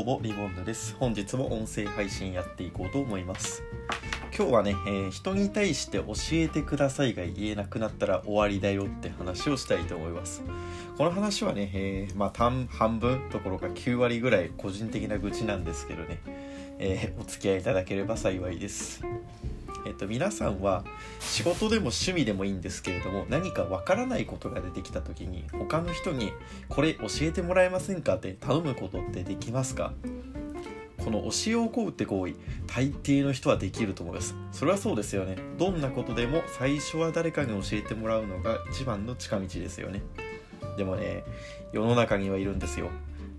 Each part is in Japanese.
どうもリボンヌです。本日も音声配信やっていこうと思います。今日はね、えー、人に対して教えてくださいが言えなくなったら終わりだよって話をしたいと思います。この話はね、えー、まあ半分どころか9割ぐらい個人的な愚痴なんですけどね、えー、お付き合いいただければ幸いです。えっと、皆さんは仕事でも趣味でもいいんですけれども何かわからないことが出てきた時に他の人に「これ教えてもらえませんか?」って頼むことってできますか？この教えを請うって行為大抵の人はできると思います。それはそうですよね。どんなことでも最初は誰かに教えてもらうのが一番の近道ですよね。でもね世の中にはいるんですよ。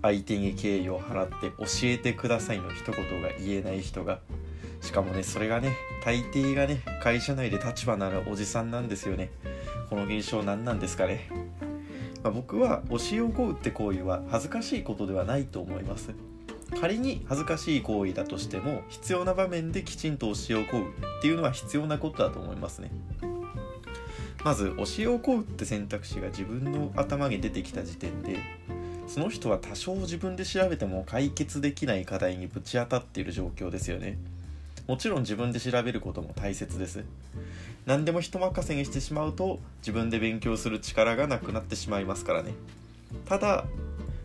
相手に敬意を払って教えてくださいの一言が言えない人が。しかもねそれがね大抵がね会社内で立場のあるおじさんなんですよね。この現象何なんですかね、まあ、僕は教えを請うって行為は恥ずかしいことではないと思います。仮に恥ずかしい行為だとしても必要な場面できちんと教えを請うっていうのは必要なことだと思いますね。まず教えを請うって選択肢が自分の頭に出てきた時点でその人は多少自分で調べても解決できない課題にぶち当たっている状況ですよね。もちろん自分で調べることも大切です。何でも人任せにしてしまうと自分で勉強する力がなくなってしまいますからね。ただ、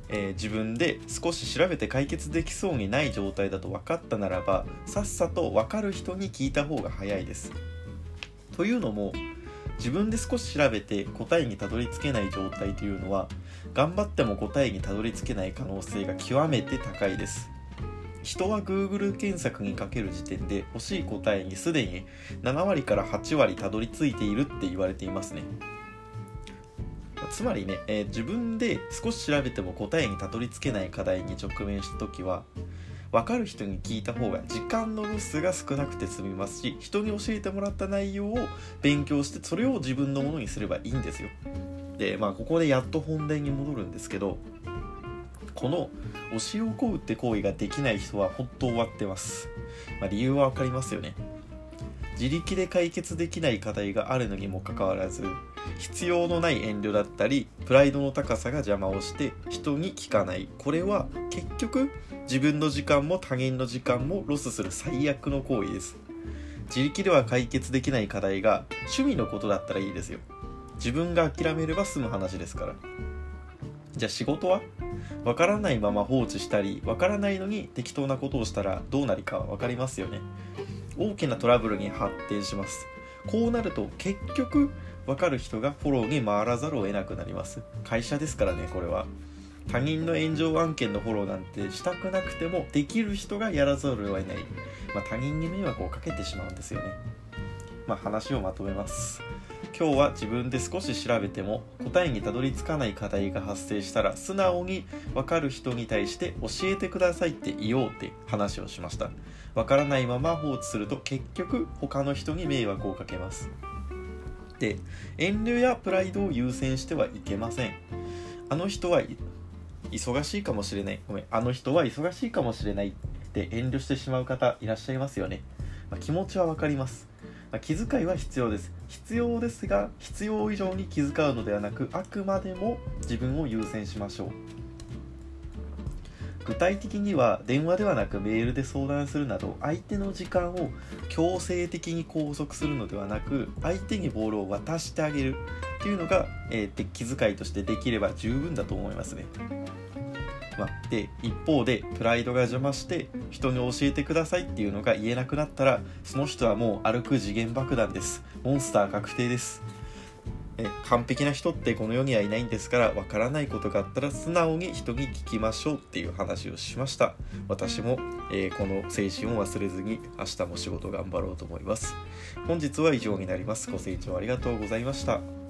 えー、自分で少し調べて解決できそうにない状態だと分かったならばさっさと分かる人に聞いた方が早いです。というのも自分で少し調べて答えにたどり着けない状態というのは頑張っても答えにたどり着けない可能性が極めて高いです。人は Google 検索にかける時点で欲しい答えにすでに7割から8割たどり着いているって言われていますね。つまりね、えー、自分で少し調べても答えにたどり着けない課題に直面した時は分かる人に聞いた方が時間のロスが少なくて済みますし人に教えてもらった内容を勉強してそれを自分のものにすればいいんですよ。でまあここでやっと本題に戻るんですけどこの教えを請うって行為ができない人は本当終わってます、まあ、理由は分かりますよね。自力で解決できない課題があるのにもかかわらず必要のない遠慮だったりプライドの高さが邪魔をして人に聞かない。これは結局自分の時間も他人の時間もロスする最悪の行為です。自力では解決できない課題が趣味のことだったらいいですよ。自分が諦めれば済む話ですから。じゃあ仕事は？わからないまま放置したりわからないのに適当なことをしたらどうなるか分かりますよね。大きなトラブルに発展します。こうなると結局分かる人がフォローに回らざるを得なくなります。会社ですからねこれは。他人の炎上案件のフォローなんてしたくなくてもできる人がやらざるを得ない、まあ、他人に迷惑をかけてしまうんですよね。まあ話をまとめます。今日は自分で少し調べても答えにたどり着かない課題が発生したら素直に分かる人に対して教えてくださいって言おうって話をしました。分からないまま放置すると結局他の人に迷惑をかけます。で遠慮やプライドを優先してはいけません。あの人は忙しいかもしれない。ごめんあの人は忙しいかもしれないって遠慮してしまう方いらっしゃいますよね、まあ、気持ちは分かります。まあ、気遣いは必要です必要ですが必要以上に気遣うのではなくあくまでも自分を優先しましょう具体的には電話ではなくメールで相談するなど相手の時間を強制的に拘束するのではなく相手にボールを渡してあげるっていうのが、えー、気遣いとしてできれば十分だと思いますね。まあ、で一方でプライドが邪魔して人に教えてくださいっていうのが言えなくなったらその人はもう歩く次元爆弾です。モンスター確定です。え完璧な人ってこの世にはいないんですからわからないことがあったら素直に人に聞きましょうっていう話をしました。私も、えー、この精神を忘れずに明日も仕事頑張ろうと思います。本日は以上になります。ご清聴ありがとうございました。